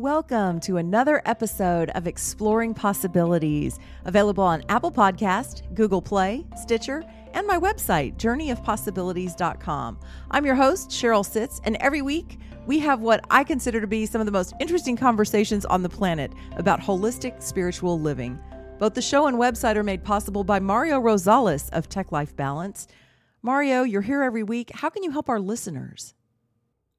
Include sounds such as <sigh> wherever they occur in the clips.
Welcome to another episode of Exploring Possibilities, available on Apple Podcast, Google Play, Stitcher, and my website, journeyofpossibilities.com. I'm your host, Sheryl Sitts, and every week we have what I consider to be some of the most interesting conversations on the planet about holistic spiritual living. Both the show and website are made possible by Mario Rosales of Tech Life Balance. Mario, you're here every week. How can you help our listeners?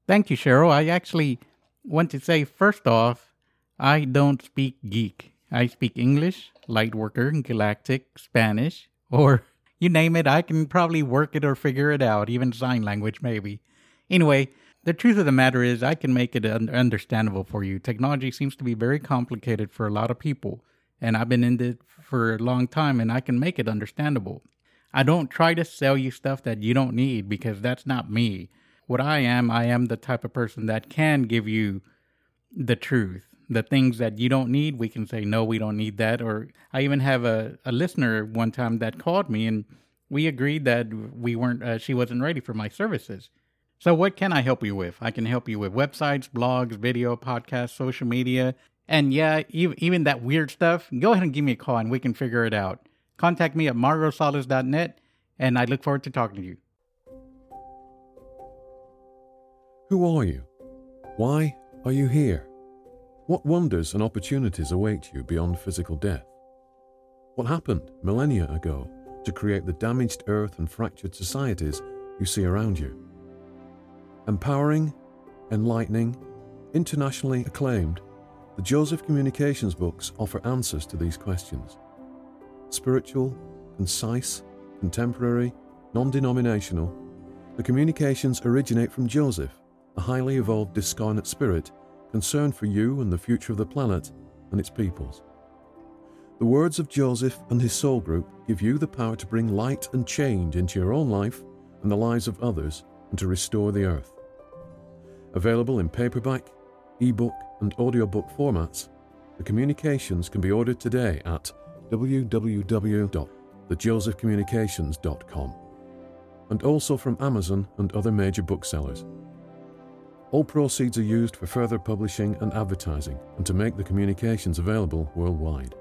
Thank you, Cheryl. I actually want to say first off, I don't speak geek. I speak English, Lightworker, Galactic, Spanish, <laughs> or you name it, I can probably work it or figure it out, even sign language maybe. Anyway, the truth of the matter is, I can make it understandable for you. Technology seems to be very complicated for a lot of people, and I've been in it for a long time, and I can make it understandable. I don't try to sell you stuff that you don't need because that's not me what I am, I am the type of person that can give you the truth. The things that you don't need, we can say, no, we don't need that. Or I even have a, a listener one time that called me and we agreed that we weren't, uh, she wasn't ready for my services. So, what can I help you with? I can help you with websites, blogs, video, podcasts, social media. And yeah, even, that weird stuff, go ahead and give me a call and we can figure it out. Contact me at marrosales.net and I look forward to talking to you. Who are you? Why are you here? What wonders and opportunities await you beyond physical death? What happened millennia ago to create the damaged earth and fractured societies you see around you? Empowering, enlightening, internationally acclaimed, the Joseph Communications books offer answers to these questions. Spiritual, concise, contemporary, non denominational, the communications originate from Joseph a highly evolved discarnate spirit concerned for you and the future of the planet and its peoples. The words of Joseph and his soul group give you the power to bring light and change into your own life and the lives of others and to restore the earth. Available in paperback, ebook, and audiobook formats, the communications can be ordered today at www.thejosephcommunications.com and also from Amazon and other major booksellers. All proceeds are used for further publishing and advertising and to make the communications available worldwide.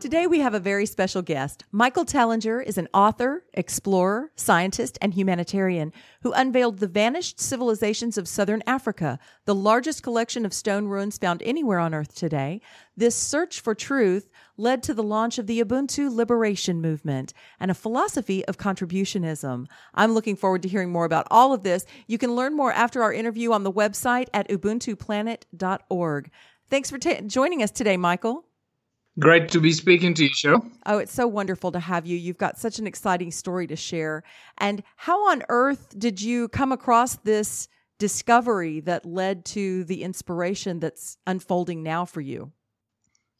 Today, we have a very special guest. Michael Tellinger is an author, explorer, scientist, and humanitarian who unveiled the vanished civilizations of southern Africa, the largest collection of stone ruins found anywhere on Earth today. This search for truth led to the launch of the Ubuntu Liberation Movement and a philosophy of contributionism. I'm looking forward to hearing more about all of this. You can learn more after our interview on the website at ubuntuplanet.org. Thanks for t- joining us today, Michael. Great to be speaking to you, Sheryl. Oh, it's so wonderful to have you. You've got such an exciting story to share. And how on earth did you come across this discovery that led to the inspiration that's unfolding now for you?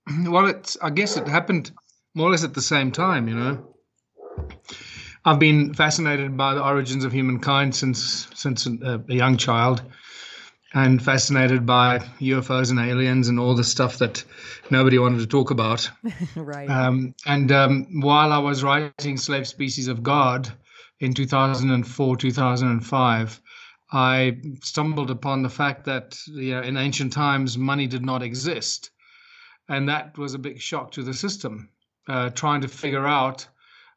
<clears throat> Well, it's I guess it happened more or less at the same time, you know. I've been fascinated by the origins of humankind since since a, a young child and fascinated by UFOs and aliens and all the stuff that nobody wanted to talk about. <laughs> right. Um, and um, while I was writing Slave Species of God in 2004, 2005, I stumbled upon the fact that you know, in ancient times money did not exist. And that was a big shock to the system, uh, trying to figure out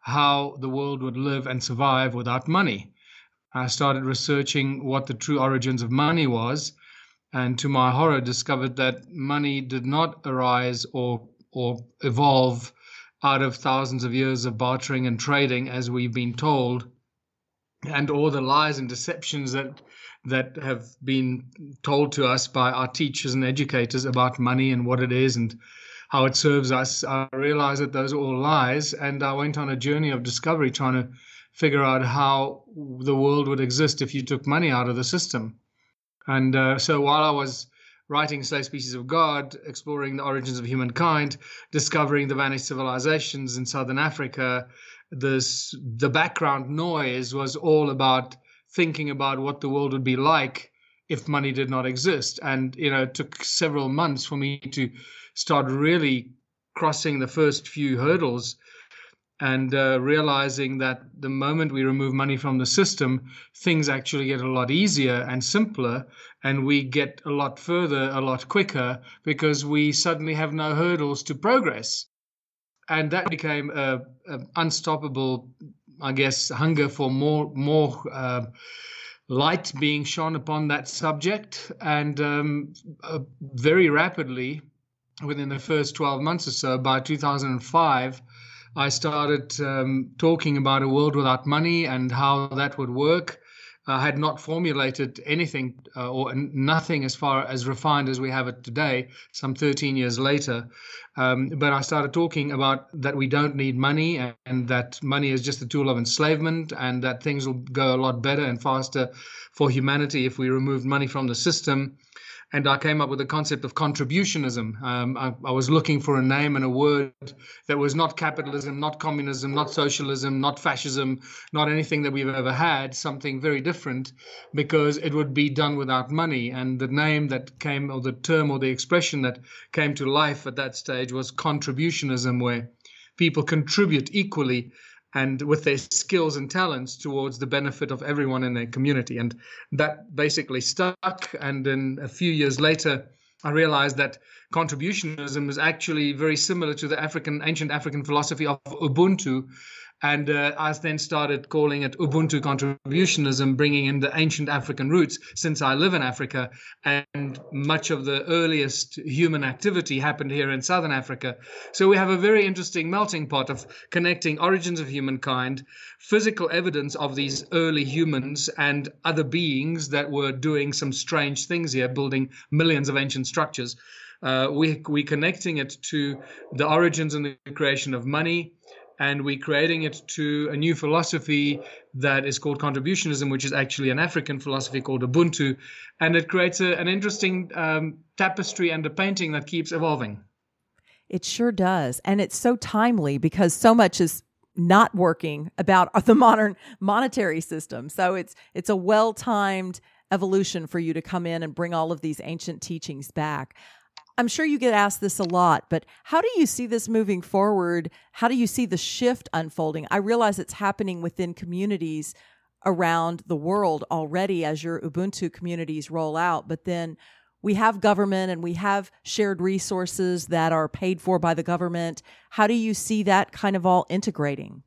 how the world would live and survive without money. I started researching what the true origins of money was, and to my horror, discovered that money did not arise or or evolve out of thousands of years of bartering and trading, as we've been told, and all the lies and deceptions that that have been told to us by our teachers and educators about money and what it is and how it serves us. I realized that those are all lies, and I went on a journey of discovery, trying to figure out how the world would exist if you took money out of the system. And uh, so while I was writing Slave Species of God, exploring the origins of humankind, discovering the vanished civilizations in southern Africa, this the background noise was all about thinking about what the world would be like if money did not exist. And you know, it took several months for me to start really crossing the first few hurdles and uh, realizing that the moment we remove money from the system, things actually get a lot easier and simpler, and we get a lot further a lot quicker because we suddenly have no hurdles to progress. And that became a, a unstoppable, I guess, hunger for more more. Uh, light being shone upon that subject, and um, uh, very rapidly, within the first 12 months or so, by 2005, I started um, talking about a world without money and how that would work. I had not formulated anything uh, or nothing as far as refined as we have it today, some 13 years later. Um, but I started talking about that we don't need money and, and, that money is just a tool of enslavement and that things will go a lot better and faster for humanity if we removed money from the system and I came up with the concept of contributionism. Um, I, I, was looking for a name and a word that was not capitalism, not communism, not socialism, not fascism, not anything that we've ever had, something very different, because it would be done without money. And the name that came, or the term, or the expression that came to life at that stage was contributionism, where people contribute equally and with their skills and talents towards the benefit of everyone in their community. And that basically stuck. And then a few years later, I realized that contributionism is actually very similar to the African ancient African philosophy of Ubuntu, and uh, I then started calling it Ubuntu contributionism, bringing in the ancient African roots, since I live in Africa, and much of the earliest human activity happened here in southern Africa. So we have a very interesting melting pot of connecting origins of humankind, physical evidence of these early humans and other beings that were doing some strange things here, building millions of ancient structures. Uh, we we connecting it to the origins and the creation of money, and we're creating it to a new philosophy that is called contributionism, which is actually an African philosophy called Ubuntu, and it creates a, an interesting um, tapestry and a painting that keeps evolving. It sure does, and it's so timely because so much is not working about <laughs> the modern monetary system. So it's it's a well timed evolution for you to come in and bring all of these ancient teachings back. I'm sure you get asked this a lot, but how do you see this moving forward? How do you see the shift unfolding? I realize it's happening within communities around the world already as your Ubuntu communities roll out, but then we have government and we have shared resources that are paid for by the government. How do you see that kind of all integrating?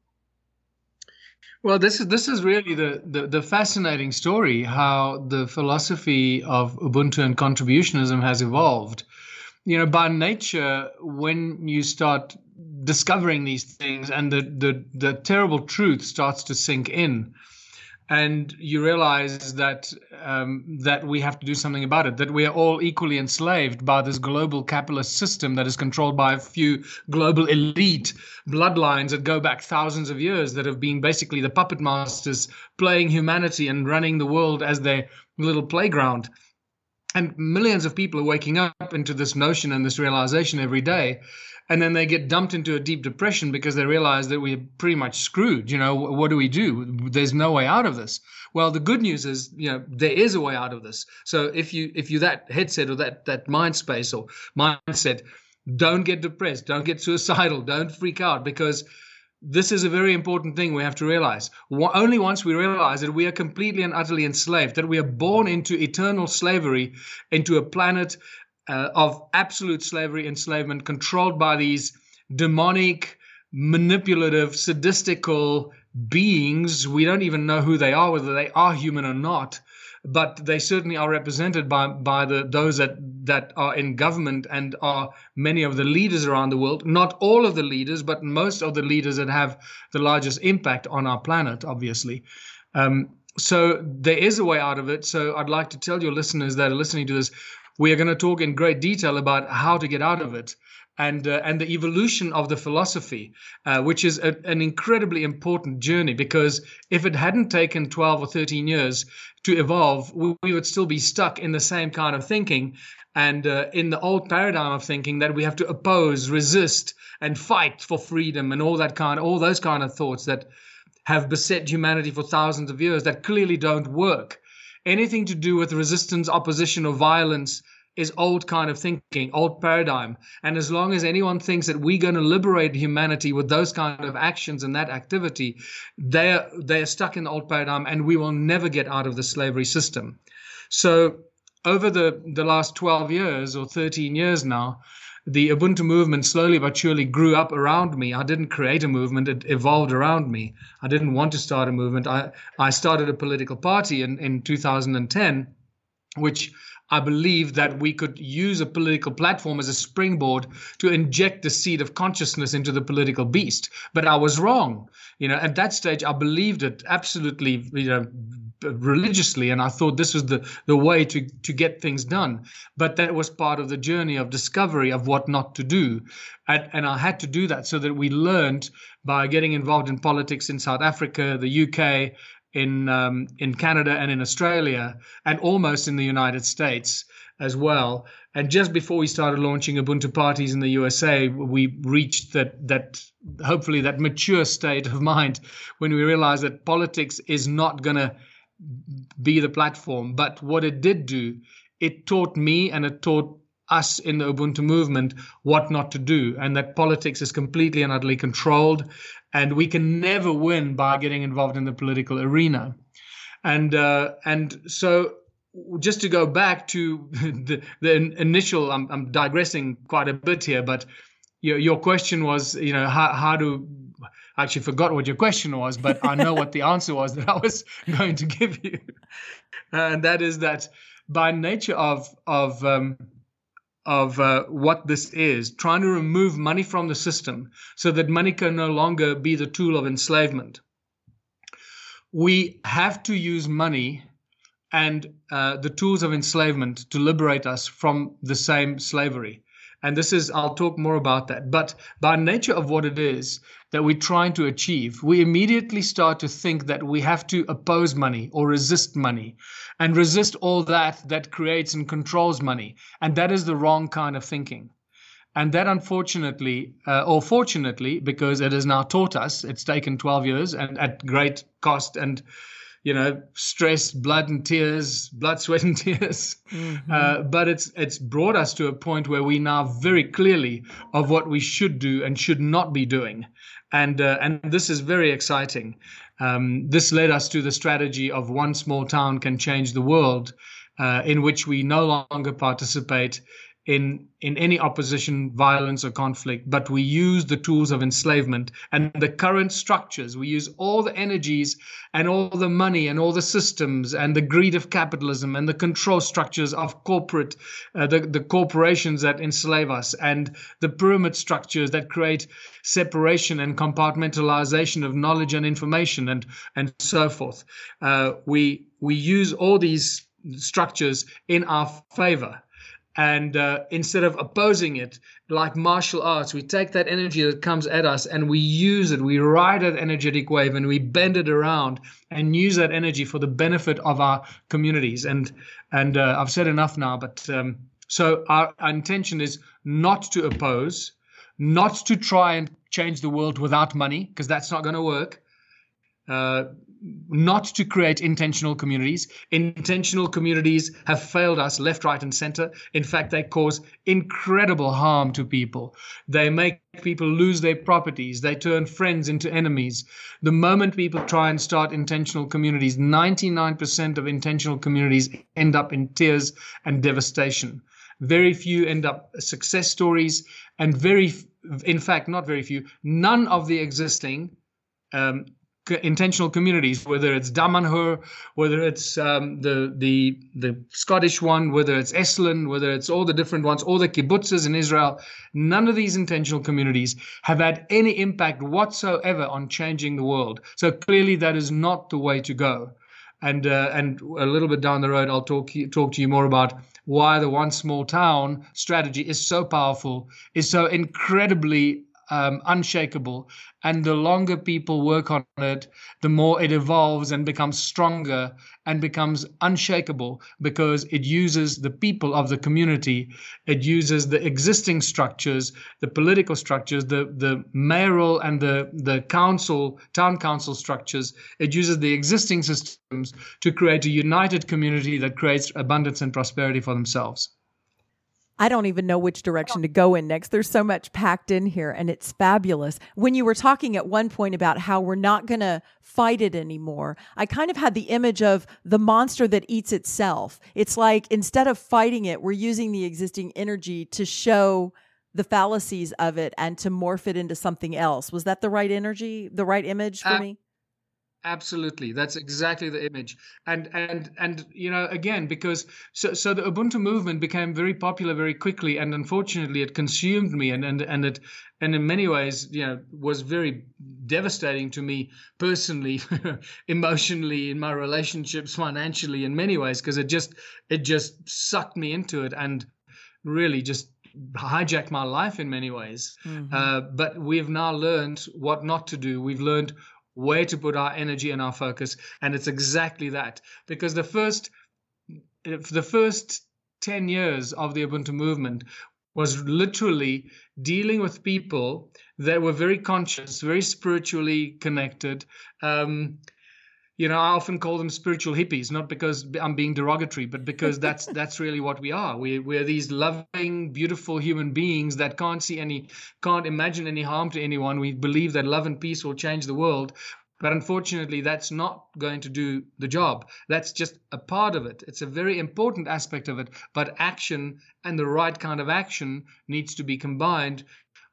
Well, this is this is really the, the, the, fascinating story how the philosophy of Ubuntu and contributionism has evolved you know, by nature, when you start discovering these things and the, the, the terrible truth starts to sink in, and you realize that um, that we have to do something about it. That we are all equally enslaved by this global capitalist system that is controlled by a few global elite bloodlines that go back thousands of years that have been basically the puppet masters playing humanity and running the world as their little playground and millions of people are waking up into this notion and this realization every day. And then they get dumped into a deep depression because they realize that we're pretty much screwed. You know what do we do? There's no way out of this. Well the good news is you know there is a way out of this. So if you if you that headset or that that mind space or mindset don't get depressed. Don't get suicidal. Don't freak out because this is a very important thing we have to realize. Only once we realize that we are completely and utterly enslaved, that we are born into eternal slavery, into a planet uh, of absolute slavery, enslavement, controlled by these demonic, manipulative, sadistical beings. We don't even know who they are, whether they are human or not but they certainly are represented by by the those that that are in government and are many of the leaders around the world. Not all of the leaders, but most of the leaders that have the largest impact on our planet, obviously. Um, so there is a way out of it. So I'd like to tell your listeners that are listening to this, we are going to talk in great detail about how to get out of it and uh, and the evolution of the philosophy, uh, which is a, an incredibly important journey. Because if it hadn't taken twelve or thirteen years to evolve, we, we would still be stuck in the same kind of thinking and uh, in the old paradigm of thinking that we have to oppose, resist, and fight for freedom and all that kind, all those kind of thoughts that have beset humanity for thousands of years that clearly don't work. Anything to do with resistance, opposition, or violence is old kind of thinking, old paradigm. And as long as anyone thinks that we're going to liberate humanity with those kind of actions and that activity, they're they're stuck in the old paradigm, and we will never get out of the slavery system. So over the the last 12 years or 13 years now, the Ubuntu movement slowly but surely grew up around me. I didn't create a movement, it evolved around me. I didn't want to start a movement. I, I started a political party in, in 2010, which I believe that we could use a political platform as a springboard to inject the seed of consciousness into the political beast. But I was wrong. You know, at that stage, I believed it absolutely, you know, religiously, and I thought this was the the way to to get things done. But that was part of the journey of discovery of what not to do, and, and I had to do that so that we learned by getting involved in politics in South Africa, the UK, in um, in Canada and in Australia, and almost in the United States as well. And just before we started launching Ubuntu parties in the USA, we reached that that hopefully that mature state of <laughs> mind when we realized that politics is not going to be the platform. But what it did do, it taught me and it taught us in the Ubuntu movement what not to do, and that politics is completely and utterly controlled, and we can never win by getting involved in the political arena. And uh, and so just to go back to <laughs> the, the initial, I'm, I'm digressing quite a bit here, but your, your question was, you know, how, how do I actually forgot what your question was, but I know what the <laughs> answer was that I was going to give you, and that is that by nature of of um, of uh, what this is, trying to remove money from the system so that money can no longer be the tool of enslavement. We have to use money and uh, the tools of enslavement to liberate us from the same slavery. And this is, I'll talk more about that. But by nature of what it is that we're trying to achieve, we immediately start to think that we have to oppose money or resist money and resist all that that creates and controls money. And that is the wrong kind of thinking. And that, unfortunately, uh, or fortunately, because it has now taught us, it's taken 12 years and at great cost and you know, stress, blood and tears, blood, <laughs> sweat and tears. Mm-hmm. Uh, but it's it's brought us to a point where we now very clearly of what we should do and should not be doing, and uh, and this is very exciting. Um, this led us to the strategy of one small town can change the world, uh, in which we no longer participate in in any opposition, violence, or conflict, but we use the tools of enslavement and the current structures. We use all the energies and all the money and all the systems and the greed of capitalism and the control structures of corporate, uh, the, the corporations that enslave us and the pyramid structures that create separation and compartmentalization of knowledge and information and and so forth. Uh, we we use all these structures in our favor and uh, instead of opposing it like martial arts we take that energy that comes at us and we use it. We ride that energetic wave and we bend it around and use that energy for the benefit of our communities. And and uh, i've said enough now but um, so our, our intention is not to oppose not to try and change the world without money because that's not going to work. Uh, not to create intentional communities. Intentional communities have failed us left, right, and center. In fact, they cause incredible harm to people. They make people lose their properties. They turn friends into enemies. The moment people try and start intentional communities, 99% of intentional communities end up in tears and devastation. Very few end up success stories, and very, in fact, not very few, none of the existing um, intentional communities, whether it's Damanhur, whether it's um, the the the Scottish one, whether it's Esalen, whether it's all the different ones, all the kibbutzes in Israel. None of these intentional communities have had any impact whatsoever on changing the world. So clearly, that is not the way to go. And uh, and a little bit down the road, I'll talk talk to you more about why the one small town strategy is so powerful, is so incredibly um, unshakable. And the longer people work on it, the more it evolves and becomes stronger and becomes unshakable because it uses the people of the community. It uses the existing structures, the political structures, the, the mayoral and the, the council, town council structures. It uses the existing systems to create a united community that creates abundance and prosperity for themselves. I don't even know which direction to go in next. There's so much packed in here and it's fabulous. When you were talking at one point about how we're not going to fight it anymore, I kind of had the image of the monster that eats itself. It's like instead of fighting it, we're using the existing energy to show the fallacies of it and to morph it into something else. Was that the right energy, the right image for uh, me? Absolutely that's exactly the image and and and you know again because so so the ubuntu movement became very popular very quickly and unfortunately it consumed me and and and it and in many ways you know was very devastating to me personally <laughs> emotionally in my relationships financially in many ways because it just it just sucked me into it and really just hijacked my life in many ways. Mm-hmm. Uh, but we've now learned what not to do. We've learned where to put our energy and our focus and it's exactly that. Because the first the first 10 years of the ubuntu movement was literally dealing with people that were very conscious very spiritually connected um, you know, I often call them spiritual hippies, not because I'm being derogatory, but because that's <laughs> that's really what we are. We we're these loving, beautiful human beings that can't see any, can't imagine any harm to anyone. We believe that love and peace will change the world, but unfortunately, that's not going to do the job. That's just a part of it. It's a very important aspect of it, but action and the right kind of action needs to be combined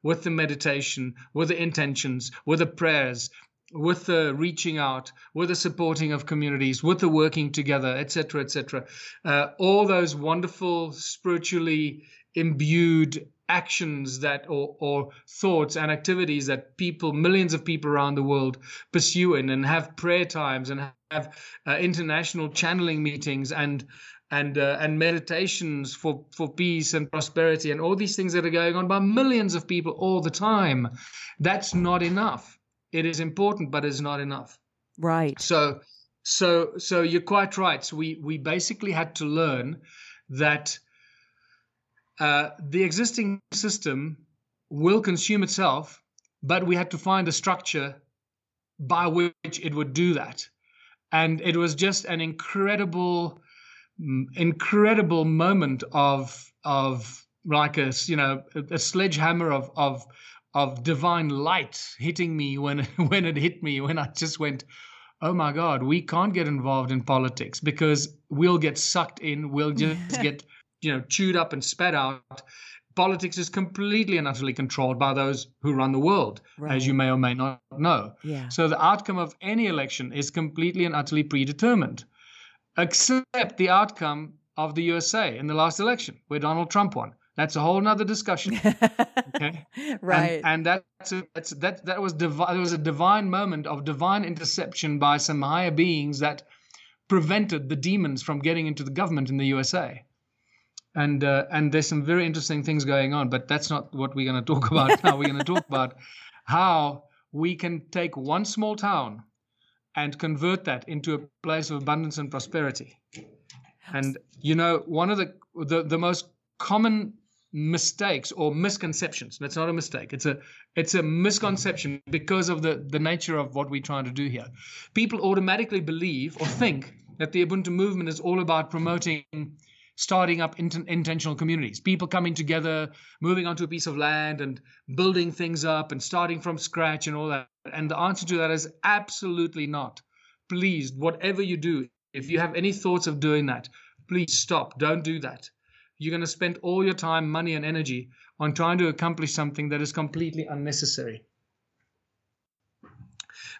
with the meditation, with the intentions, with the prayers, with the reaching out, with the supporting of communities, with the working together, etc., etc. Uh, all those wonderful spiritually imbued actions that or, or thoughts and activities that people millions of people around the world pursue in and have prayer times and have uh, international channeling meetings and and uh, and meditations for for peace and prosperity and all these things that are going on by millions of people all the time that's not enough it is important, but it's not enough. Right. So, so, so you're quite right. So we we basically had to learn that uh, the existing system will consume itself, but we had to find a structure by which it would do that, and it was just an incredible, mm, incredible moment of of like a you know a sledgehammer of of of divine light hitting me when <laughs> when it hit me when I just went oh my god we can't get involved in politics because we'll get sucked in we'll just <laughs> get you know chewed up and spat out politics is completely and utterly controlled by those who run the world right. as you may or may not know yeah. so the outcome of any election is completely and utterly predetermined except the outcome of the USA in the last election where Donald Trump won that's a whole nother discussion. <laughs> Okay. right. And, and that's, a, that's that that was divi- there was a divine moment of divine interception by some higher beings that prevented the demons from getting into the government in the USA. And uh, and there's some very interesting things going on, but that's not what we're going to talk about now. We're going to talk about <laughs> how we can take one small town and convert that into a place of abundance and prosperity. And you know, one of the the, the most common mistakes or misconceptions. That's not a mistake. It's a it's a misconception because of the the nature of what we're trying to do here. People automatically believe or think that the Ubuntu movement is all about promoting starting up int- intentional communities, people coming together, moving onto a piece of land and building things up and starting from scratch and all that. And the answer to that is absolutely not. Please, whatever you do, if you have any thoughts of doing that, please stop. Don't do that you're going to spend all your time, money, and energy on trying to accomplish something that is completely unnecessary.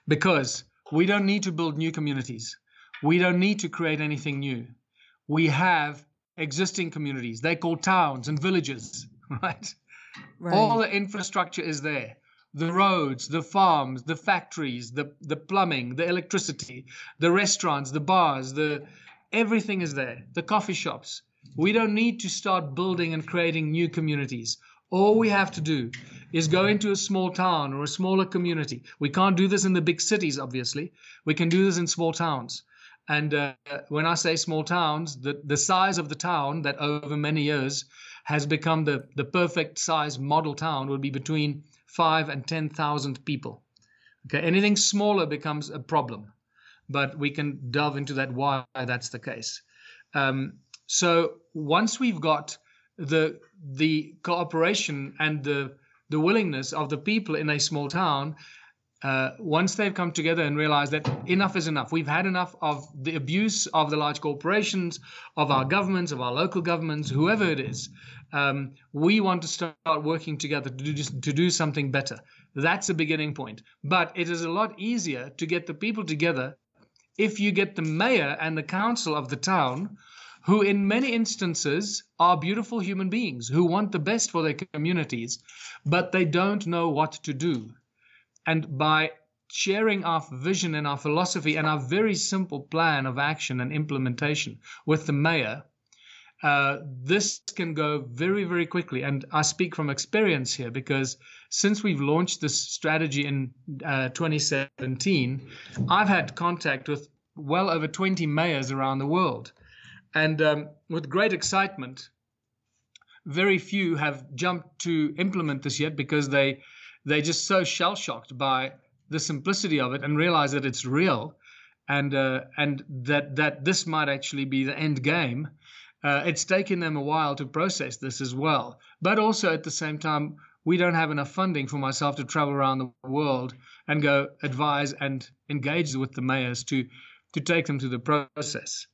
Because we don't need to build new communities. We don't need to create anything new. We have existing communities. They're called towns and villages, <laughs> right? right? All the infrastructure is there. The roads, the farms, the factories, the, the plumbing, the electricity, the restaurants, the bars, the everything is there. The coffee shops. We don't need to start building and creating new communities. All we have to do is go into a small town or a smaller community. We can't do this in the big cities, obviously. We can do this in small towns. And uh, when I say small towns, the, the size of the town that over many years has become the, the perfect size model town would be between five and 10,000 people. Okay, anything smaller becomes a problem, but we can delve into that why that's the case. Um, so once we've got the the cooperation and the the willingness of the people in a small town uh, once they've come together and realized that enough is enough, we've had enough of the abuse of the large corporations, of our governments, of our local governments, whoever it is, um, we want to start working together to do, to do something better. That's a beginning point. But it is a lot easier to get the people together if you get the mayor and the council of the town, who in many instances are beautiful human beings who want the best for their communities, but they don't know what to do and by sharing our vision and our philosophy and our very simple plan of action and implementation with the mayor, uh, this can go very, very quickly. And I speak from experience here because since we've launched this strategy in uh, 2017, I've had contact with well over 20 mayors around the world. And um, with great excitement, very few have jumped to implement this yet because they they're just so shell shocked by the simplicity of it and realize that it's real and uh, and that that this might actually be the end game. Uh, it's taken them a while to process this as well, but also at the same time, we don't have enough funding for myself to travel around the world and go advise and engage with the mayors to to take them through the process.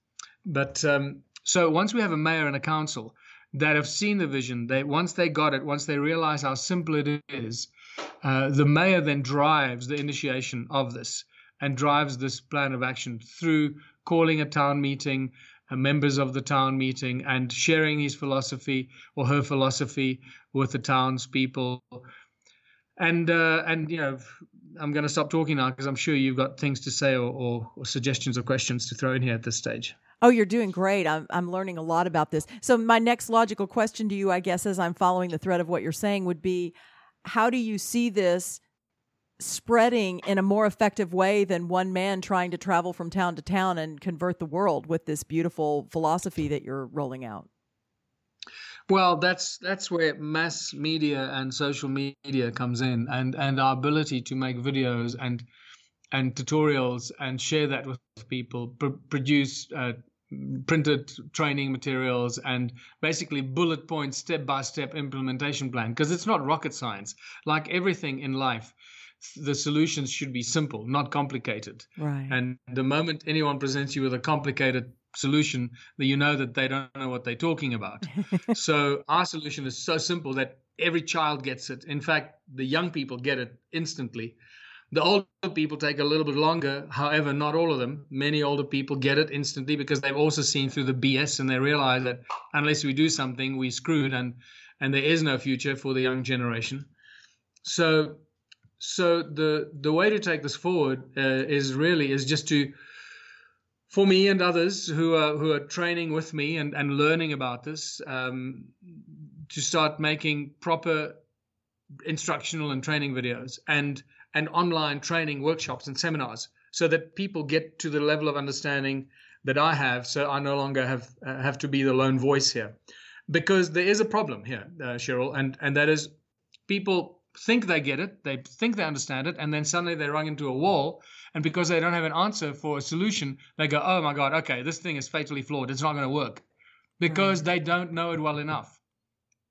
But um, so once we have a mayor and a council that have seen the vision, they once they got it, once they realize how simple it is, uh, the mayor then drives the initiation of this and drives this plan of action through calling a town meeting, uh, members of the town meeting, and sharing his philosophy or her philosophy with the townspeople. And uh, and you know, I'm going to stop talking now because I'm sure you've got things to say or, or, or suggestions or questions to throw in here at this stage. Oh, you're doing great. I'm, I'm learning a lot about this. So, my next logical question to you, I guess, as I'm following the thread of what you're saying, would be how do you see this spreading in a more effective way than one man trying to travel from town to town and convert the world with this beautiful philosophy that you're rolling out? Well, that's that's where mass media and social media comes in, and and our ability to make videos and and tutorials and share that with people, pr- produce uh, printed training materials and basically bullet point step by step implementation plan. Because it's not rocket science. Like everything in life the solutions should be simple not complicated. Right. And the moment anyone presents you with a complicated solution that you know that they don't know what they're talking about. <laughs> So our solution is so simple that every child gets it. In fact the young people get it instantly the older people take a little bit longer. However, not all of them. Many older people get it instantly because they've also seen through the BS and they realize that unless we do something, we're screwed and and there is no future for the young generation. So so the the way to take this forward uh, is really is just to for me and others who are who are training with me and, and learning about this um, to start making proper instructional and training videos and and online training workshops and seminars so that people get to the level of understanding that I have so I no longer have uh, have to be the lone voice here. Because there is a problem here uh, Sheryl and and that is people think they get it they think they understand it and then suddenly they run into a wall and because they don't have an answer for a solution they go oh my god okay this thing is fatally flawed it's not going to work. Because they don't know it well enough.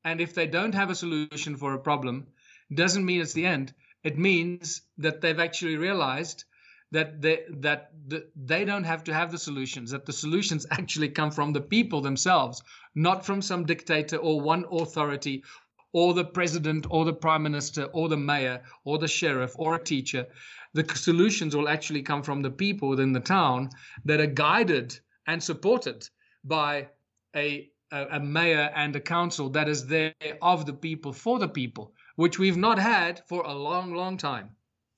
And if they don't have a solution for a problem doesn't mean it's the end it means that they've actually realized that they that the, they don't have to have the solutions that the solutions <laughs> actually come from the people themselves not from some dictator or one authority or the president or the prime minister or the mayor or the sheriff or a teacher. The solutions will actually come from the people within the town that are guided and supported by a a, a mayor and a council that is there of the people for the people which we've not had for a long, long time.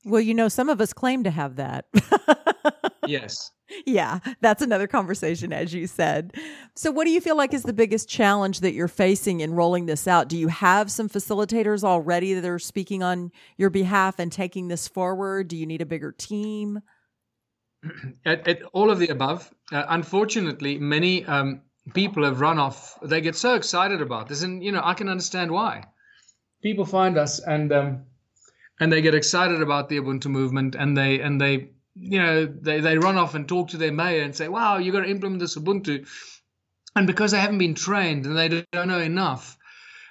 Well, you know, some of us claim to have that. <laughs> yes. Yeah, that's another conversation, as you said. So, what do you feel like is the biggest challenge that you're facing in rolling this out? Do you have some facilitators already that are speaking on your behalf and taking this forward? Do you need a bigger team? <clears throat> At, at all of the above. Uh, unfortunately, many um, people have run off. They get so excited about this, and you know, I can understand why people find us and um, and they get excited about the Ubuntu movement and they and they you know they, they run off and talk to their mayor and say, "Wow, you're going to implement this Ubuntu." and because they haven't been trained and they don't know enough,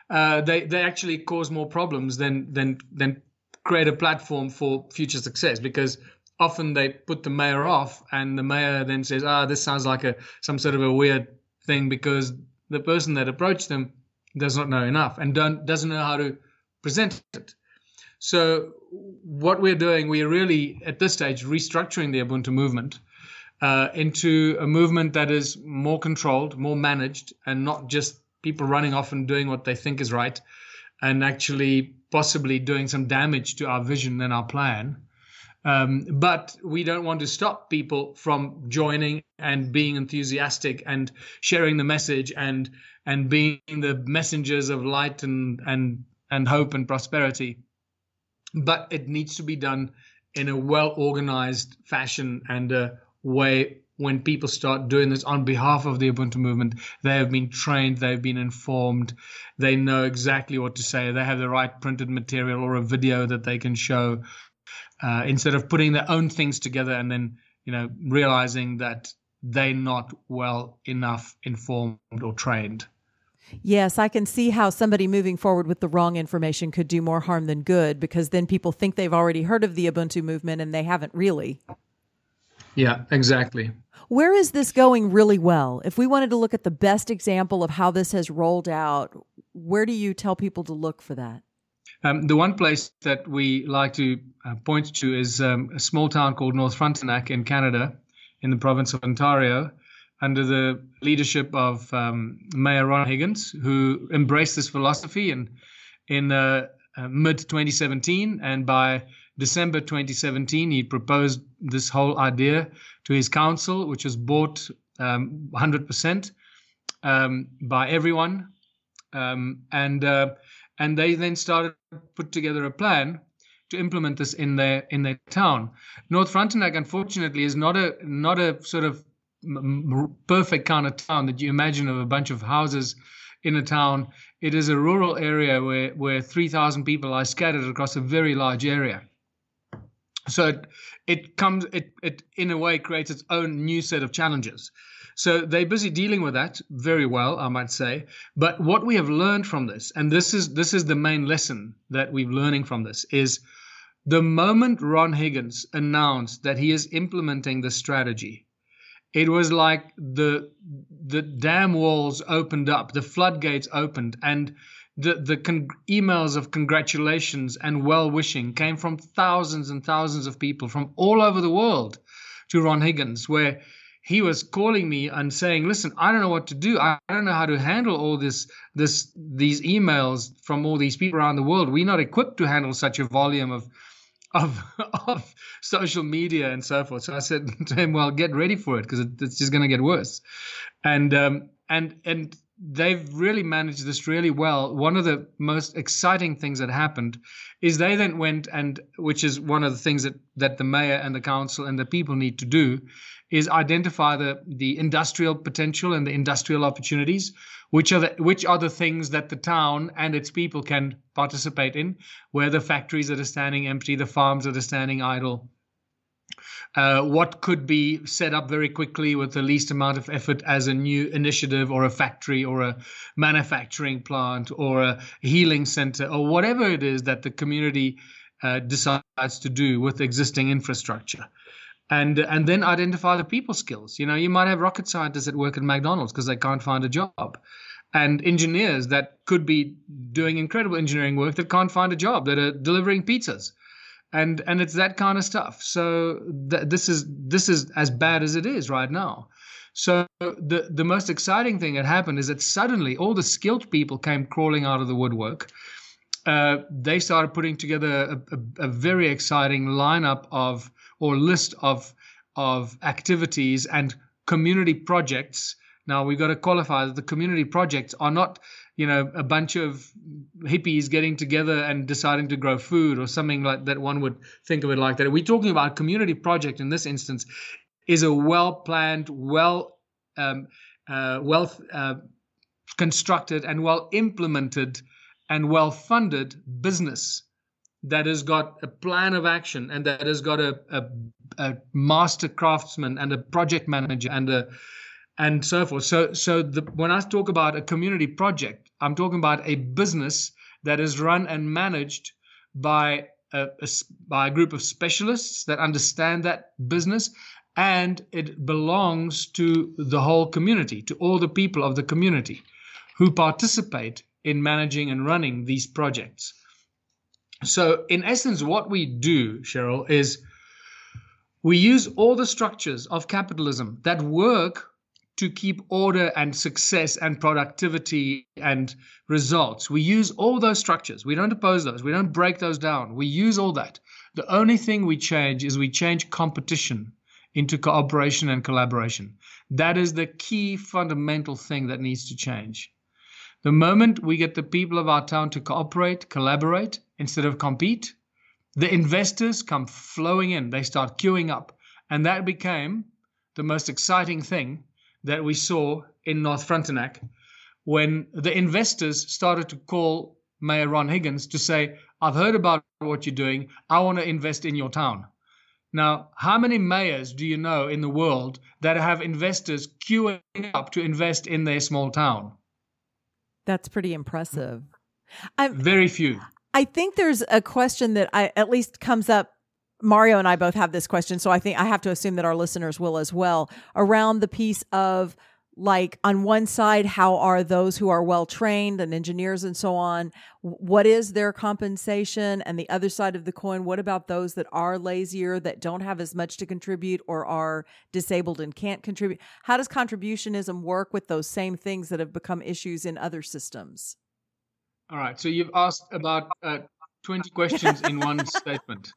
uh, they they actually cause more problems than than than create a platform for future success because often they put the mayor off and the mayor then says ah this sounds like a some sort of a weird thing because the person that approached them does not know enough and doesn't know how to present it so what we're doing we're really at this stage restructuring the ubuntu movement uh, into a movement that is more controlled more managed and not just people running off and doing what they think is right and actually possibly doing some damage to our vision and our plan. Um, but we don't want to stop people from joining and being enthusiastic and sharing the message and and being the messengers of light and and and hope and prosperity. But it needs to be done in a well organized fashion and a way when people start doing this on behalf of the Ubuntu movement, they have been trained, they've been informed, they know exactly what to say, they have the right printed material or a video that they can show, uh, instead of putting their own things together and then you know realizing that they're not well enough informed or trained. Yes, I can see how somebody moving forward with the wrong information could do more harm than good because then people think they've already heard of the Ubuntu movement and they haven't really. Yeah, exactly. Where is this going really well? If we wanted to look at the best example of how this has rolled out, where do you tell people to look for that? Um, the one place that we like to uh, point to is um, a small town called North Frontenac in Canada, in the province of Ontario, under the leadership of um, Mayor Ron Higgins, who embraced this philosophy in in uh, uh, mid 2017, and by December 2017, he proposed this whole idea to his council, which was bought um, 100% um, by everyone, um, and uh, and they then started put together a plan to implement this in their in their town. North Frontenac, unfortunately, is not a not a sort of perfect kind of town that you imagine of a bunch of houses in a town. It is a rural area where where 3,000 people are scattered across a very large area. So it, it comes it it in a way creates its own new set of challenges. So they're busy dealing with that very well, I might say. But what we have learned from this, and this is this is the main lesson that we're learning from this, is the moment Ron Higgins announced that he is implementing the strategy, it was like the the dam walls opened up, the floodgates opened, and the the con- emails of congratulations and well wishing came from thousands and thousands of people from all over the world to Ron Higgins, where he was calling me and saying, "Listen, I don't know what to do. I don't know how to handle all this this these emails from all these people around the world. We're not equipped to handle such a volume of." Of, <laughs> of social media and so forth. So I said <laughs> to him, "Well, get ready for it because it, it's just going to get worse." And um, and and they've really managed this really well. One of the most exciting things that happened is they then went and, which is one of the things that, that the mayor and the council and the people need to do, is identify the, the industrial potential and the industrial opportunities, which are the, which are the things that the town and its people can participate in, where the factories that are standing empty, the farms that are standing idle, uh, what could be set up very quickly with the least amount of effort as a new initiative or a factory or a manufacturing plant or a healing center or whatever it is that the community uh, decides to do with existing infrastructure and and then identify the people skills. You know you might have rocket scientists that work at mcdonald's because they can't find a job and engineers that could be doing incredible engineering work that can't find a job that are delivering pizzas and and it's that kind of stuff. So th- this is this is as bad as it is right now. So the the most exciting thing that happened is that suddenly all the skilled people came crawling out of the woodwork. Uh, they started putting together a, a, a, very exciting lineup of or list of of activities and community projects. Now we've got to qualify that the community projects are not you know a bunch of hippies getting together and deciding to grow food or something like that one would think of it like that we're talking about a community project in this instance is a well planned well um, uh, well uh, constructed and well implemented and well funded business that has got a plan of action and that has got a, a, a master craftsman and a project manager and a and so forth. So, so the, when I talk about a community project, I'm talking about a business that is run and managed by a, a, by a group of specialists that understand that business, and it belongs to the whole community, to all the people of the community who participate in managing and running these projects. So, in essence, what we do, Sheryl, is we use all the structures of capitalism that work to keep order and success and productivity and results. We use all those structures. We don't oppose those. We don't break those down. We use all that. The only thing we change is we change competition into cooperation and collaboration. That is the key fundamental thing that needs to change. The moment we get the people of our town to cooperate, collaborate instead of compete, the investors come flowing in. They start queuing up. And that became the most exciting thing that we saw in North Frontenac when the investors started to call Mayor Ron Higgins to say, I've heard about what you're doing. I want to invest in your town. Now, how many mayors do you know in the world that have investors queuing up to invest in their small town? That's pretty impressive. I'm, Very few. I think there's a question that I at least comes up. Mario and I both have this question, so I think I have to assume that our listeners will as well around the piece of like on one side how are those who are well trained and engineers and so on what is their compensation? And the other side of the coin what about those that are lazier that don't have as much to contribute or are disabled and can't contribute? How does contributionism work with those same things that have become issues in other systems? All right so you've asked about uh, 20 questions in one statement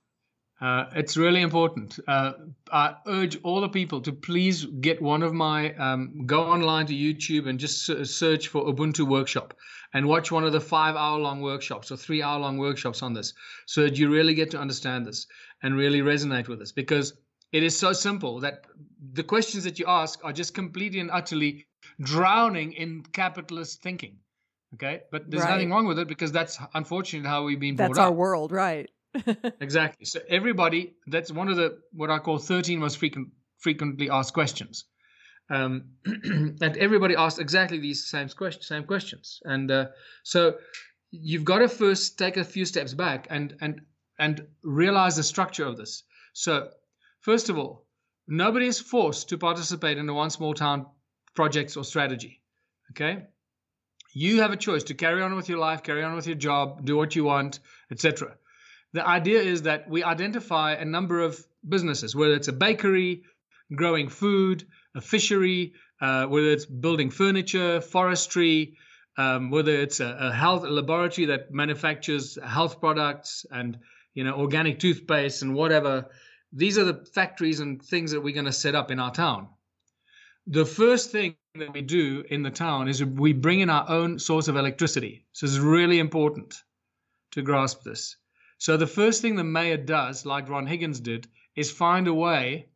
uh, it's really important. Uh, I urge all the people to please get one of my, um, go online to YouTube and just search for Ubuntu Workshop and watch one of the five hour long workshops or three hour long workshops on this so that you really get to understand this and really resonate with this because it is so simple that the questions that you ask are just completely and utterly drowning in capitalist thinking. Okay. But there's right. nothing wrong with it because that's unfortunately how we've been brought That's our world, right? <laughs> exactly. So everybody, that's one of the what I call 13 most frequent frequently asked questions. Um, <clears throat> and everybody asks exactly these same questions, same questions. And uh, so you've got to first take a few steps back and and and realize the structure of this. So first of all, nobody is forced to participate in the one small town projects or strategy. Okay, you have a choice to carry on with your life, carry on with your job, do what you want, etc the idea is that we identify a number of businesses, whether it's a bakery, growing food, a fishery, uh, whether it's building furniture, forestry, um, whether it's a, a health a laboratory that manufactures health products and you know organic toothpaste and whatever. These are the factories and things that we're going to set up in our town. The first thing that we do in the town is we bring in our own source of electricity. So it's really important to grasp this. So the first thing the mayor does, like Ron Higgins did, is find a way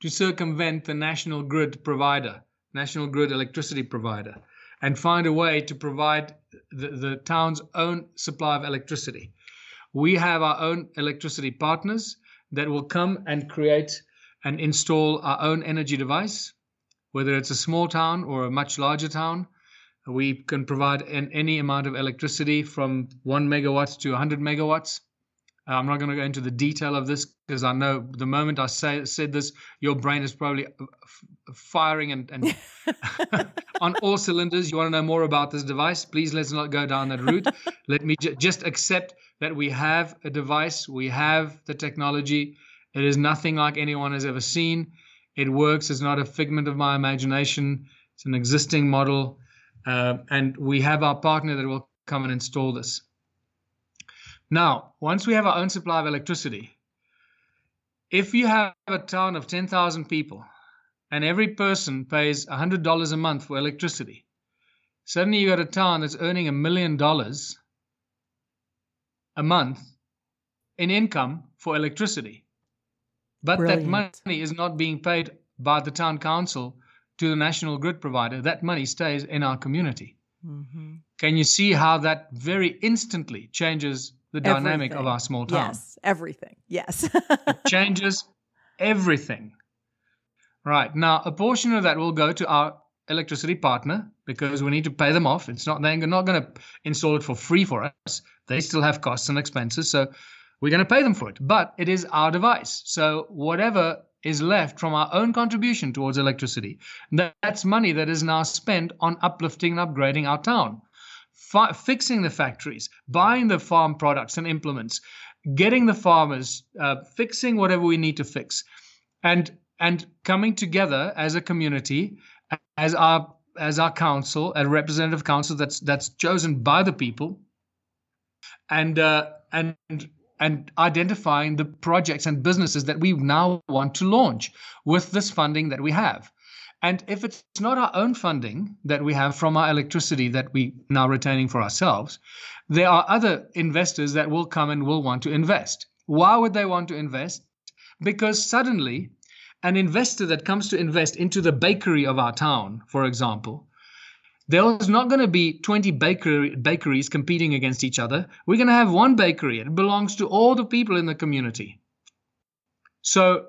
to circumvent the national grid provider, national grid electricity provider, and find a way to provide the, the town's own supply of electricity. We have our own electricity partners that will come and create and install our own energy device, whether it's a small town or a much larger town. We can provide an, any amount of electricity from one megawatt to 100 megawatts. Uh, I'm not going to go into the detail of this because I know the moment I say, said this, your brain is probably uh, firing and, and <laughs> on all cylinders. You want to know more about this device? Please let's not go down that route. Let me j- just accept that we have a device, we have the technology. It is nothing like anyone has ever seen. It works. It's not a figment of my imagination. It's an existing model. Uh, and we have our partner that will come and install this. Now, once we have our own supply of electricity, if you have a town of 10,000 people and every person pays $100 a month for electricity, suddenly you've got a town that's earning a million dollars a month in income for electricity. But Brilliant. that money is not being paid by the town council to the national grid provider. That money stays in our community. Mm-hmm. Can you see how that very instantly changes the dynamic everything. of our small town. Yes, everything. Yes. it <laughs> changes everything. Right. Now, a portion of that will go to our electricity partner because we need to pay them off. It's not they're not going to install it for free for us. They still have costs and expenses, so we're going to pay them for it. But it is our device, so whatever is left from our own contribution towards electricity, that's money that is now spent on uplifting and upgrading our town, Fi- fixing the factories, buying the farm products and implements, getting the farmers, uh, fixing whatever we need to fix, and and coming together as a community, as our as our council, a representative council that's that's chosen by the people, and uh, and and identifying the projects and businesses that we now want to launch with this funding that we have. And if it's not our own funding that we have from our electricity that we now retaining for ourselves, there are other investors that will come and will want to invest. Why would they want to invest? Because suddenly an investor that comes to invest into the bakery of our town, for example, there's not going to be 20 bakery, bakeries competing against each other. We're going to have one bakery. It belongs to all the people in the community. So,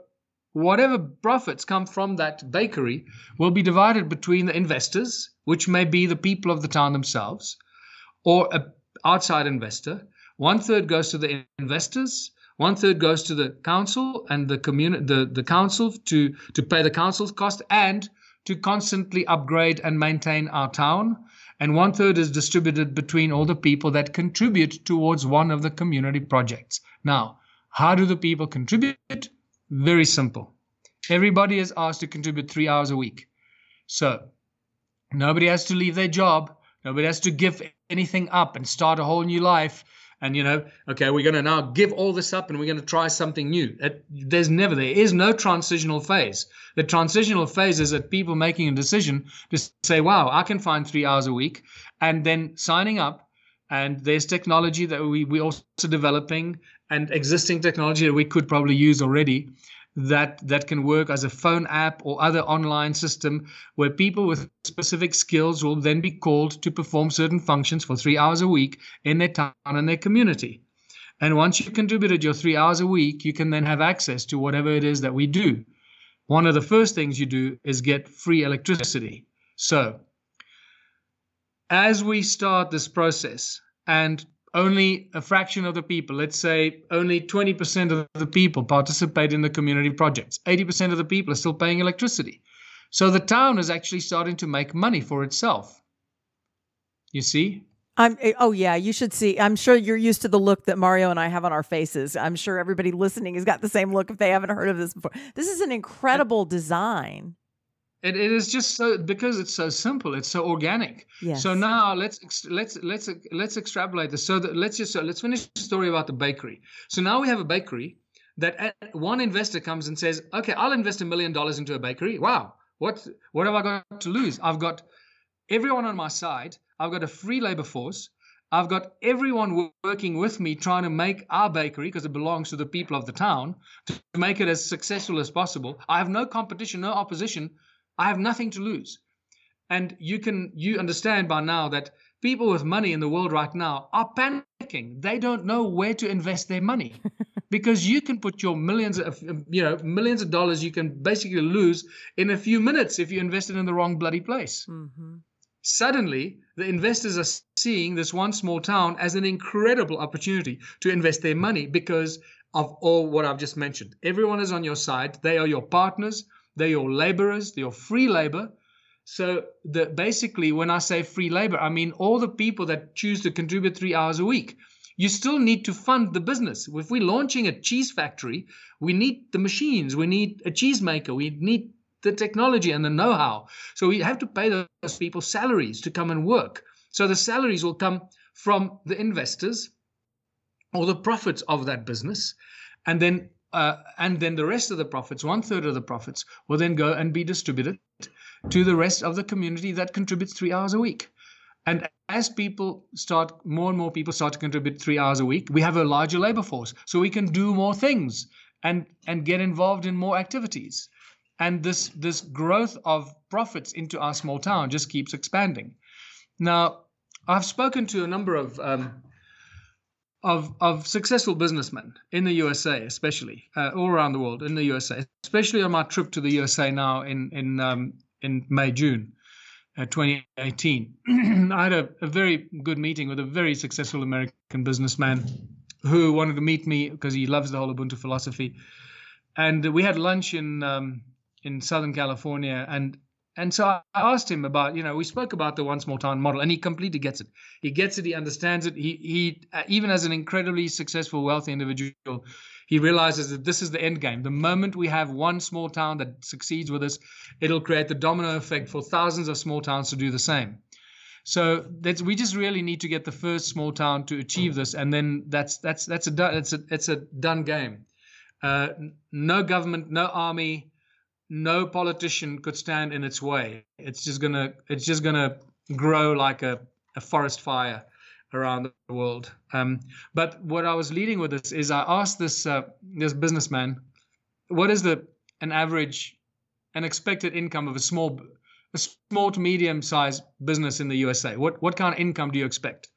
whatever profits come from that bakery will be divided between the investors, which may be the people of the town themselves, or an outside investor. One third goes to the investors, one third goes to the council and the community, the, the council to, to pay the council's cost and to constantly upgrade and maintain our town. And one third is distributed between all the people that contribute towards one of the community projects. Now, how do the people contribute? Very simple. Everybody is asked to contribute three hours a week. So nobody has to leave their job. Nobody has to give anything up and start a whole new life and you know, okay, we're going to now give all this up and we're going to try something new. It, there's never, there is no transitional phase. The transitional phase is that people making a decision to say, wow, I can find three hours a week, and then signing up. And there's technology that we, we're also developing and existing technology that we could probably use already that that can work as a phone app or other online system where people with specific skills will then be called to perform certain functions for three hours a week in their town and their community. And once you've contributed your three hours a week, you can then have access to whatever it is that we do. One of the first things you do is get free electricity. So, as we start this process, and only a fraction of the people, let's say only 20% of the people participate in the community projects. 80% of the people are still paying electricity. So the town is actually starting to make money for itself. You see? I'm eh, oh yeah, you should see. I'm sure you're used to the look that Mario and I have on our faces. I'm sure everybody listening has got the same look if they haven't heard of this before. This is an incredible design. It, it is just so because it's so simple. It's so organic. Yes. So now let's let's let's let's extrapolate this. So that, let's just so let's finish the story about the bakery. So now we have a bakery that uh, one investor comes and says, "Okay, I'll invest a million dollars into a bakery. Wow, what what have I got to lose? I've got everyone on my side. I've got a free labor force. I've got everyone working with me trying to make our bakery, because it belongs to the people of the town, to make it as successful as possible. I have no competition, no opposition. I have nothing to lose. And you can you understand by now that people with money in the world right now are panicking. They don't know where to invest their money. <laughs> because you can put your millions of you know millions of dollars you can basically lose in a few minutes if you invest it in the wrong bloody place. Mm-hmm. Suddenly, the investors are seeing this one small town as an incredible opportunity to invest their money because of all what I've just mentioned. Everyone is on your side. They are your partners. They're your laborers, they're your free labor. So the basically when I say free labor, I mean all the people that choose to contribute three hours a week. You still need to fund the business. If we're launching a cheese factory, we need the machines, we need a cheesemaker, we need the technology and the know-how. So we have to pay those people salaries to come and work. So the salaries will come from the investors or the profits of that business. And then uh, and then the rest of the profits, one third of the profits, will then go and be distributed to the rest of the community that contributes three hours a week. And as people start, more and more people start to contribute three hours a week, we have a larger labor force. So we can do more things and, and get involved in more activities. And this, this growth of profits into our small town just keeps expanding. Now, I've spoken to a number of um, of of successful businessmen in the USA, especially uh, all around the world in the USA, especially on my trip to the USA now in in um, in May June. uh, 2018. <clears throat> I had a, a, very good meeting with a very successful American businessman who wanted to meet me because he loves the whole Ubuntu philosophy. And we had lunch in um, in Southern California, and and so I asked him about, you know, we spoke about the one small town model, and he completely gets it. He gets it. He understands it. He he uh, even as an incredibly successful, wealthy individual, he realizes that this is the end game. The moment we have one small town that succeeds with us, it'll create the domino effect for thousands of small towns to do the same. So that's we just really need to get the first small town to achieve this, and then that's that's that's a that's a it's a done game. Uh, no government, no army, no politician could stand in its way. It's just gonna it's just gonna grow like a, a forest fire around the world. Um, but what I was leading with this is I asked this uh, this businessman, what is the an average, an expected income of a small a small to medium sized business in the USA? What what kind of income do you expect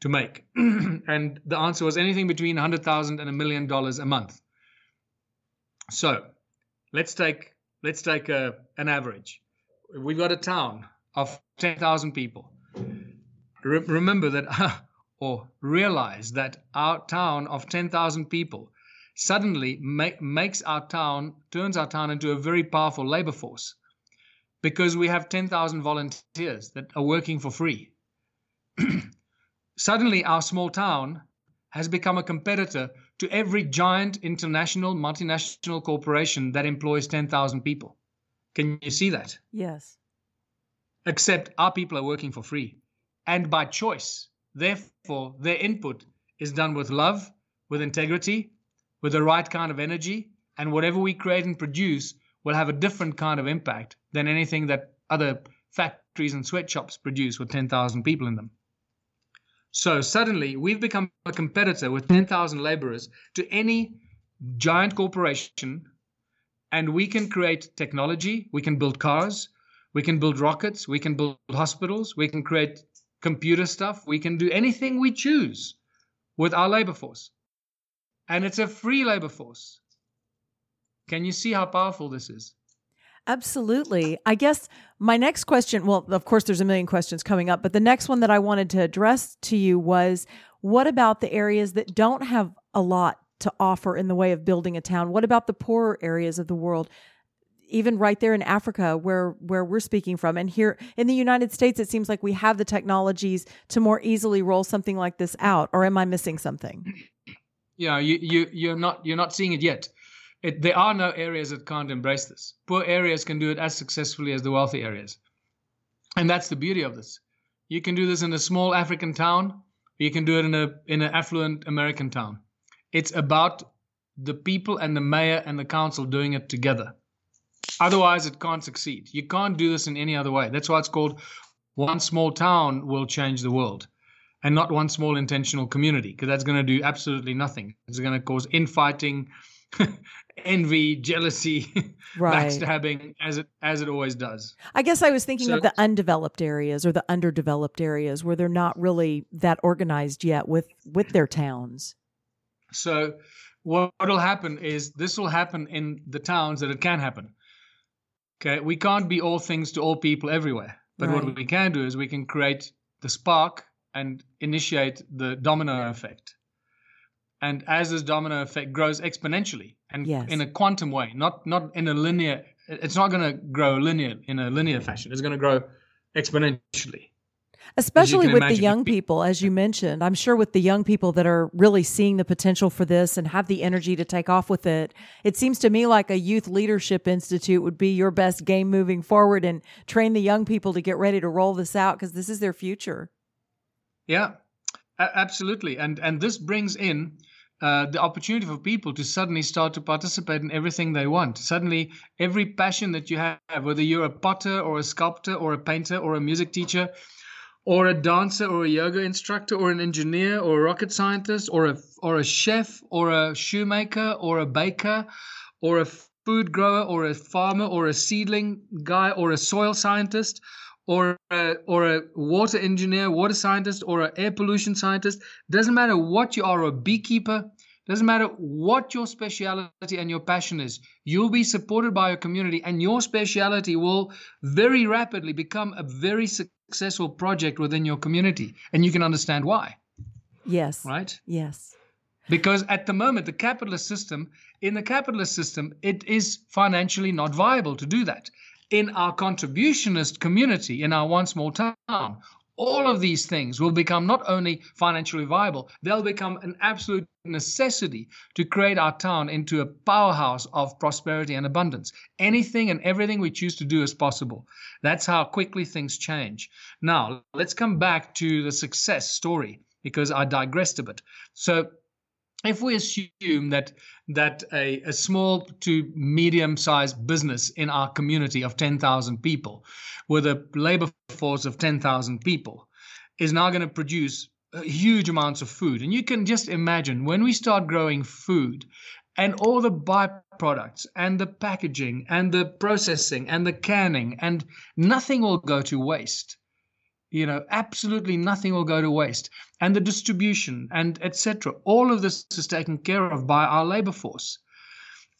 to make? <clears throat> and the answer was anything between hundred thousand and a million dollars a month. So let's take let's take a, an average. We've got a town of ten thousand people re- remember that, <laughs> or realize that our town of 10,000 people suddenly ma- makes our town, turns our town into a very powerful labor force because we have 10,000 volunteers that are working for free. <clears throat> suddenly, our small town has become a competitor to every giant international multinational corporation that employs 10,000 people. Can you see that? Yes. Except our people are working for free and by choice. Therefore, their input is done with love, with integrity, with the right kind of energy, and whatever we create and produce will have a different kind of impact than anything that other factories and sweatshops produce with 10,000 people in them. So suddenly, we've become a competitor with 10,000 laborers to any giant corporation, and we can create technology, we can build cars, we can build rockets, we can build hospitals, we can create computer stuff. We can do anything we choose with our labor force. And it's a free labor force. Can you see how powerful this is? Absolutely. I guess my next question, well, of course, there's a million questions coming up, but the next one that I wanted to address to you was what about the areas that don't have a lot to offer in the way of building a town? What about the poorer areas of the world? even right there in Africa where where we're speaking from and here in the United States it seems like we have the technologies to more easily roll something like this out or am I missing something? Yeah, you you you're not you're not seeing it yet. It, there are no areas that can't embrace this. Poor areas can do it as successfully as the wealthy areas. And that's the beauty of this. You can do this in a small African town, you can do it in a in an affluent American town. It's about the people and the mayor and the council doing it together. Otherwise, it can't succeed. You can't do this in any other way. That's why it's called one small town will change the world and not one small intentional community because that's going to do absolutely nothing. It's going to cause infighting, <laughs> envy, jealousy, <laughs> right. backstabbing as it as it always does. I guess I was thinking so, of the undeveloped areas or the underdeveloped areas where they're not really that organized yet with with their towns. So what will happen is this will happen in the towns that it can happen. Okay, we can't be all things to all people everywhere. But right. what we can do is we can create the spark and initiate the domino effect. And as this domino effect grows exponentially and yes. in a quantum way, not not in a linear it's not going to grow linear in a linear fashion. It's going to grow exponentially. Especially with the young people as you mentioned. I'm sure with the young people that are really seeing the potential for this and have the energy to take off with it it seems to me like a youth leadership institute would be your best game moving forward and train the young people to get ready to roll this out because this is their future. Yeah. Absolutely. And and this brings in uh, the opportunity for people to suddenly start to participate in everything they want. Suddenly, every passion that you have, whether you're a potter or a sculptor or a painter or a music teacher, or a dancer or a yoga instructor or an engineer or a rocket scientist or a or a chef or a shoemaker or a baker or a food grower or a farmer or a seedling guy or a soil scientist or a, or a water engineer, water scientist or an air pollution scientist doesn't matter what you are, a beekeeper, Doesn't matter what your speciality and your passion is, you'll be supported by your community, and your speciality will very rapidly become a very successful project within your community. And you can understand why. Yes. Right? Yes. Because at the moment, the capitalist system, in the capitalist system, it is financially not viable to do that. In our contributionist community, in our one small town, all of these things will become not only financially viable, they'll become an absolute necessity to create our town into a powerhouse of prosperity and abundance. Anything and everything we choose to do is possible. That's how quickly things change. Now, let's come back to the success story because I digressed a bit. So, if we assume that that a, a small to medium sized business in our community of 10,000 people with a labor force of 10,000 people is now going to produce huge amounts of food. And you can just imagine when we start growing food and all the byproducts and the packaging and the processing and the canning and nothing will go to waste you know absolutely nothing will go to waste. And the distribution and etc all of this is taken care of by our labor force.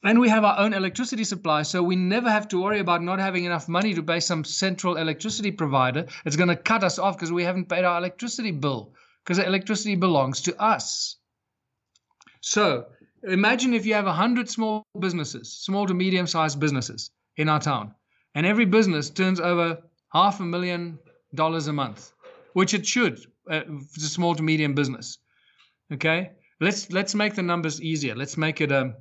And we have our own electricity supply so we never have to worry about not having enough money to pay some central electricity provider. It's going to cut us off because we haven't paid our electricity bill because the electricity belongs to us. So imagine if you have 100 small businesses small to medium sized businesses in our town and every business turns over half a million dollars a month, which it should uh, for small to medium business. Okay, let's let's make the numbers easier. Let's make it a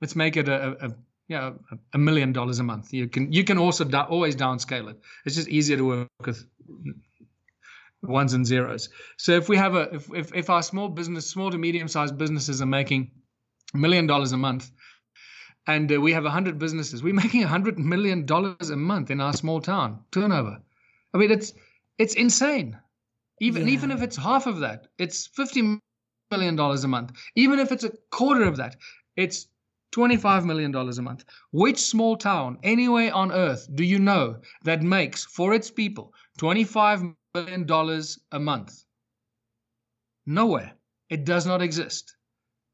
let's make it a, a, a know, a million dollars a month. You can you can also always downscale it. It's just easier to work with ones and zeros. So if we have a if if, if our small business, small to medium sized businesses are making a million dollars a month, and uh, we have a hundred businesses, we're making a hundred million dollars a month in our small town turnover. I mean, it's it's insane. Even yeah. even if it's half of that, it's fifty million dollars a month. Even if it's a quarter of that, it's $25 million a month. Which small town anywhere on earth do you know that makes for its people $25 million a month? Nowhere. It does not exist.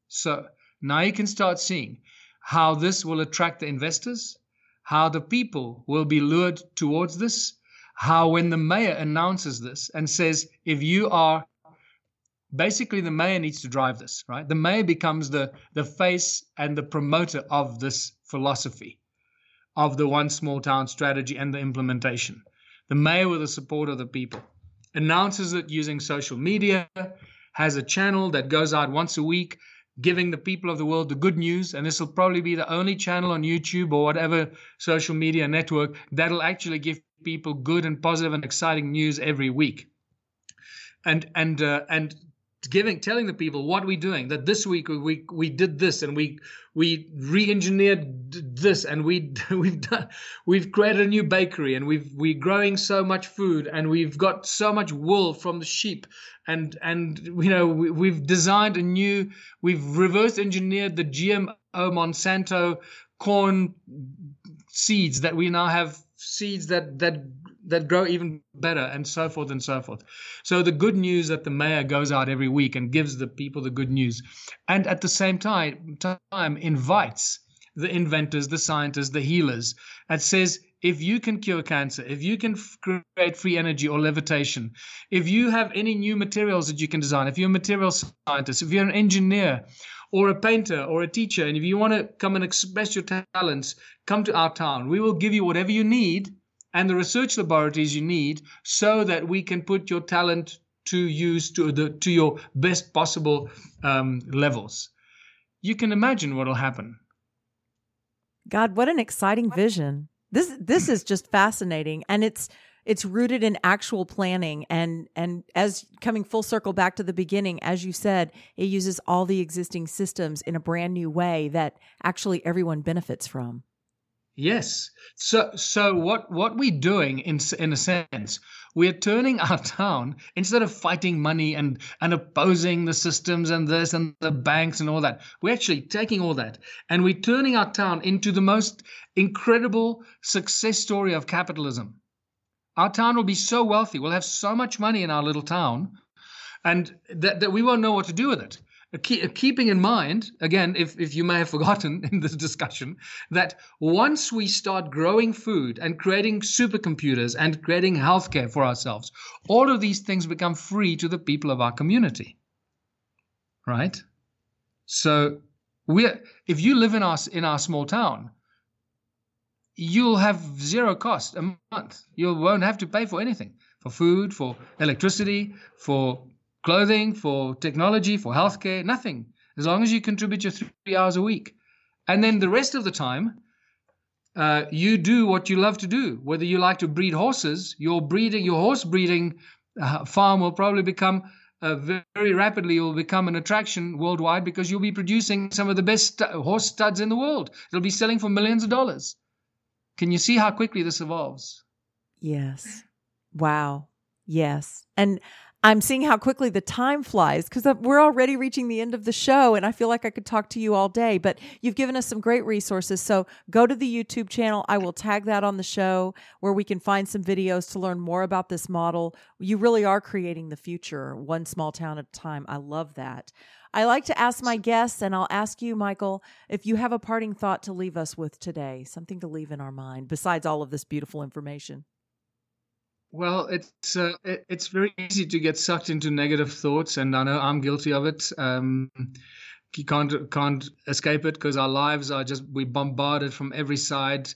So now you can start seeing how this will attract the investors, how the people will be lured towards this, how when the mayor announces this and says, if you are basically the mayor needs to drive this, right? The mayor becomes the, the face and the promoter of this philosophy of the one small town strategy and the implementation. The mayor, with the support of the people, announces it using social media, has a channel that goes out once a week, giving the people of the world the good news. And this will probably be the only channel on YouTube or whatever social media network that'll actually give people good and positive and exciting news every week. And and uh, and giving telling the people what we're doing that this week we we did this and we we re-engineered this and we <laughs> we've done we've created a new bakery and we've we're growing so much food and we've got so much wool from the sheep and and you know we, we've designed a new we've reverse engineered the GMO Monsanto corn seeds that we now have seeds that that that grow even better and so forth and so forth so the good news that the mayor goes out every week and gives the people the good news and at the same time time invites the inventors the scientists the healers and says if you can cure cancer if you can create free energy or levitation if you have any new materials that you can design if you're a material scientist if you're an engineer or a painter or a teacher, and if you want to come and express your talents, come to our town. We will give you whatever you need and the research laboratories you need so that we can put your talent to use to the to your best possible um, levels. You can imagine what will happen. God, what an exciting vision! This this is just fascinating, and it's it's rooted in actual planning and and as coming full circle back to the beginning as you said it uses all the existing systems in a brand new way that actually everyone benefits from yes so so what what we're doing in in a sense we're turning our town instead of fighting money and and opposing the systems and this and the banks and all that we're actually taking all that and we're turning our town into the most incredible success story of capitalism our town will be so wealthy. We'll have so much money in our little town, and that, that we won't know what to do with it. Keeping in mind, again, if, if you may have <laughs> forgotten in this discussion, that once we start growing food and creating supercomputers and creating healthcare for ourselves, all of these things become free to the people of our community. Right? So we if you live in our in our small town, you'll have zero cost a month. You won't have to pay for anything for food, for electricity, for clothing, for technology, for healthcare, nothing. As long as you contribute your three hours a week. And then the rest of the time, uh, you do what you love to do. Whether you like to breed horses, your breeding, your horse breeding uh, farm will probably become uh, very rapidly. Will become an attraction worldwide because you'll be producing some of the best horse studs in the world. It'll be selling for millions of dollars. Can you see how quickly this evolves? Yes. Wow. Yes. And I'm seeing how quickly the time flies because we're already reaching the end of the show and I feel like I could talk to you all day. But you've given us some great resources. So go to the YouTube channel. I will tag that on the show where we can find some videos to learn more about this model. You really are creating the future one small town at a time. I love that. I like to ask my guests, and I'll ask you, Michael, if you have a parting thought to leave us with today, something to leave in our mind besides all of this beautiful information. Well, it's uh, it, it's very easy to get sucked into negative thoughts, and I know I'm guilty of it. Um, you can't can't escape it because our lives are just we bombarded from every side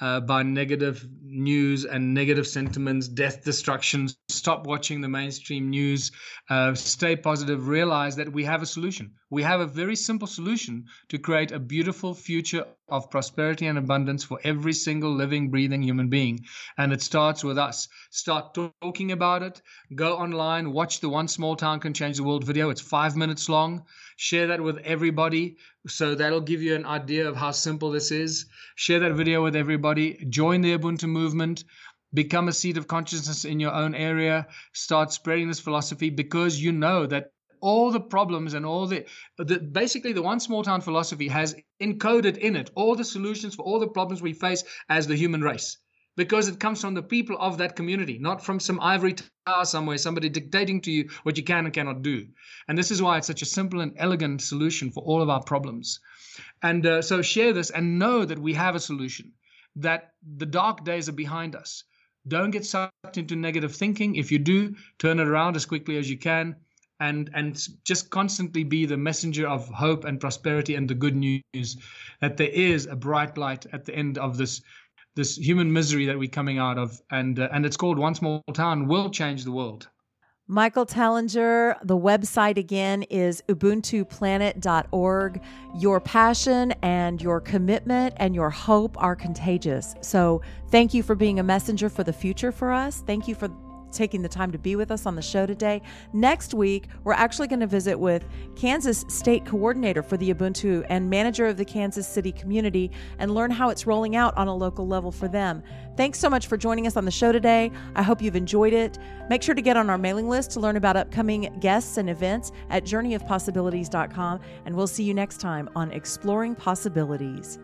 uh, by negative news and negative sentiments, death, destruction. Stop watching the mainstream news. Uh, stay positive. Realize that we have a solution. We have a very simple solution to create a beautiful future of prosperity and abundance for every single living, breathing human being. And it starts with us. Start talking about it. Go online, watch the One Small Town Can Change the World video. It's five minutes long. Share that with everybody. So that'll give you an idea of how simple this is. Share that video with everybody. Join the Ubuntu movement become a seed of consciousness in your own area start spreading this philosophy because you know that all the problems and all the, the basically the one small town philosophy has encoded in it all the solutions for all the problems we face as the human race because it comes from the people of that community, not from some ivory tower somewhere, somebody dictating to you what you can and cannot do. And this is why it's such a simple and elegant solution for all of our problems. And uh, so share this and know that we have a solution, that the dark days are behind us. Don't get sucked into negative thinking. If you do, turn it around as quickly as you can and and just constantly be the messenger of hope and prosperity and the good news that there is a bright light at the end of this this human misery that we're coming out of and uh, and it's called one small town will change the world Michael Tellinger, the website again is ubuntuplanet.org. Your passion and your commitment and your hope are contagious. So, thank you for being a messenger for the future for us. Thank you for taking the time to be with us on the show today. Next week, we're actually going to visit with Kansas State Coordinator for the Ubuntu and manager of the Kansas City community and learn how it's rolling out on a local level for them. Thanks so much for joining us on the show today. I hope you've enjoyed it. Make sure to get on our mailing list to learn about upcoming guests and events at journeyofpossibilities.com, and we'll see you next time on Exploring Possibilities.